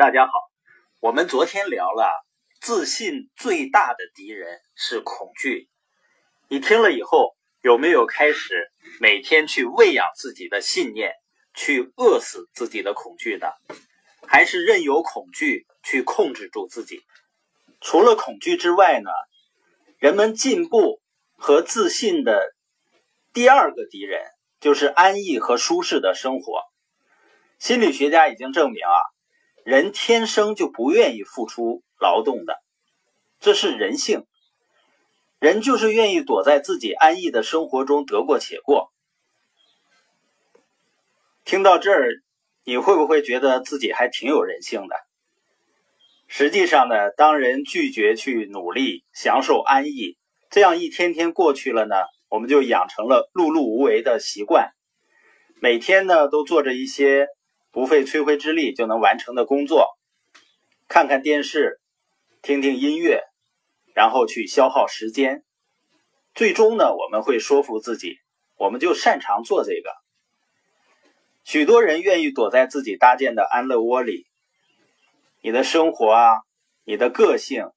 大家好，我们昨天聊了自信最大的敌人是恐惧。你听了以后，有没有开始每天去喂养自己的信念，去饿死自己的恐惧呢？还是任由恐惧去控制住自己？除了恐惧之外呢？人们进步和自信的第二个敌人就是安逸和舒适的生活。心理学家已经证明啊。人天生就不愿意付出劳动的，这是人性。人就是愿意躲在自己安逸的生活中得过且过。听到这儿，你会不会觉得自己还挺有人性的？实际上呢，当人拒绝去努力、享受安逸，这样一天天过去了呢，我们就养成了碌碌无为的习惯，每天呢都做着一些。不费吹灰之力就能完成的工作，看看电视，听听音乐，然后去消耗时间。最终呢，我们会说服自己，我们就擅长做这个。许多人愿意躲在自己搭建的安乐窝里。你的生活啊，你的个性，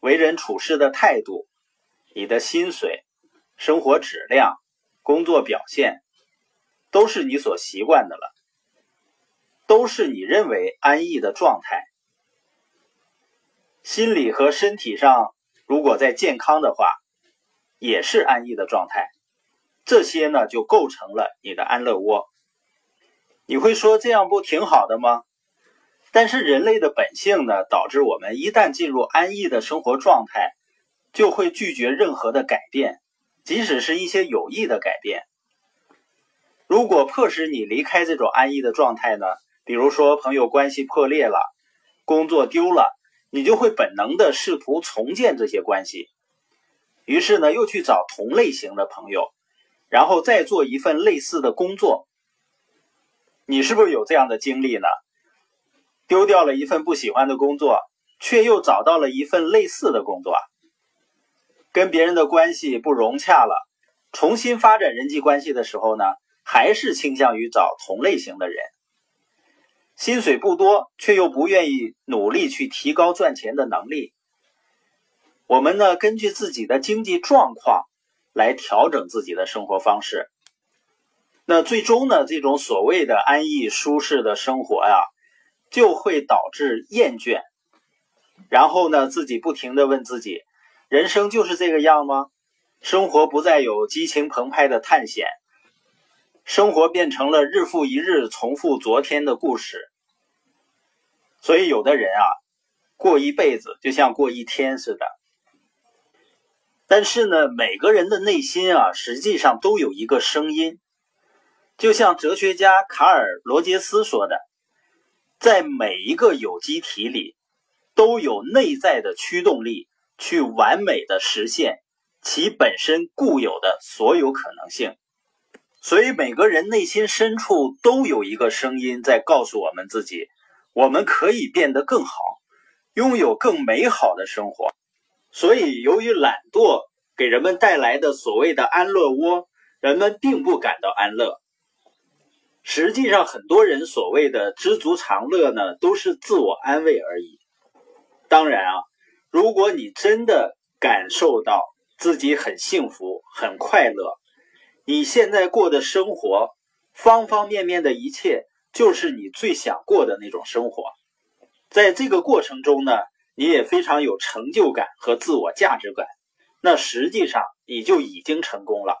为人处事的态度，你的薪水、生活质量、工作表现，都是你所习惯的了。都是你认为安逸的状态，心理和身体上如果在健康的话，也是安逸的状态。这些呢，就构成了你的安乐窝。你会说这样不挺好的吗？但是人类的本性呢，导致我们一旦进入安逸的生活状态，就会拒绝任何的改变，即使是一些有益的改变。如果迫使你离开这种安逸的状态呢？比如说，朋友关系破裂了，工作丢了，你就会本能的试图重建这些关系。于是呢，又去找同类型的朋友，然后再做一份类似的工作。你是不是有这样的经历呢？丢掉了一份不喜欢的工作，却又找到了一份类似的工作。跟别人的关系不融洽了，重新发展人际关系的时候呢，还是倾向于找同类型的人。薪水不多，却又不愿意努力去提高赚钱的能力。我们呢，根据自己的经济状况来调整自己的生活方式。那最终呢，这种所谓的安逸舒适的生活呀，就会导致厌倦。然后呢，自己不停的问自己：人生就是这个样吗？生活不再有激情澎湃的探险。生活变成了日复一日重复昨天的故事，所以有的人啊，过一辈子就像过一天似的。但是呢，每个人的内心啊，实际上都有一个声音，就像哲学家卡尔·罗杰斯说的，在每一个有机体里，都有内在的驱动力，去完美的实现其本身固有的所有可能性。所以每个人内心深处都有一个声音在告诉我们自己，我们可以变得更好，拥有更美好的生活。所以，由于懒惰给人们带来的所谓的安乐窝，人们并不感到安乐。实际上，很多人所谓的知足常乐呢，都是自我安慰而已。当然啊，如果你真的感受到自己很幸福、很快乐。你现在过的生活，方方面面的一切，就是你最想过的那种生活。在这个过程中呢，你也非常有成就感和自我价值感。那实际上你就已经成功了。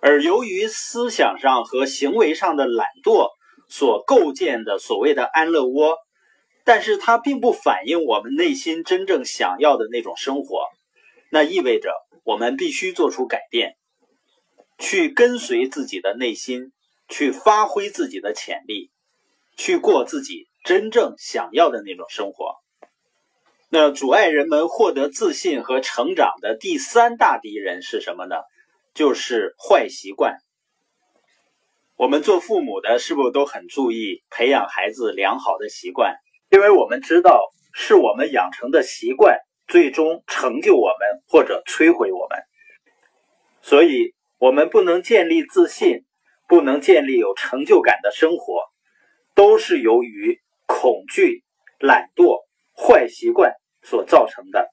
而由于思想上和行为上的懒惰所构建的所谓的安乐窝，但是它并不反映我们内心真正想要的那种生活。那意味着我们必须做出改变。去跟随自己的内心，去发挥自己的潜力，去过自己真正想要的那种生活。那阻碍人们获得自信和成长的第三大敌人是什么呢？就是坏习惯。我们做父母的，是不是都很注意培养孩子良好的习惯？因为我们知道，是我们养成的习惯，最终成就我们或者摧毁我们。所以。我们不能建立自信，不能建立有成就感的生活，都是由于恐惧、懒惰、坏习惯所造成的。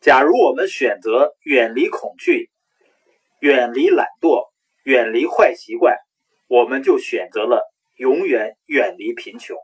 假如我们选择远离恐惧、远离懒惰、远离坏习惯，我们就选择了永远远离贫穷。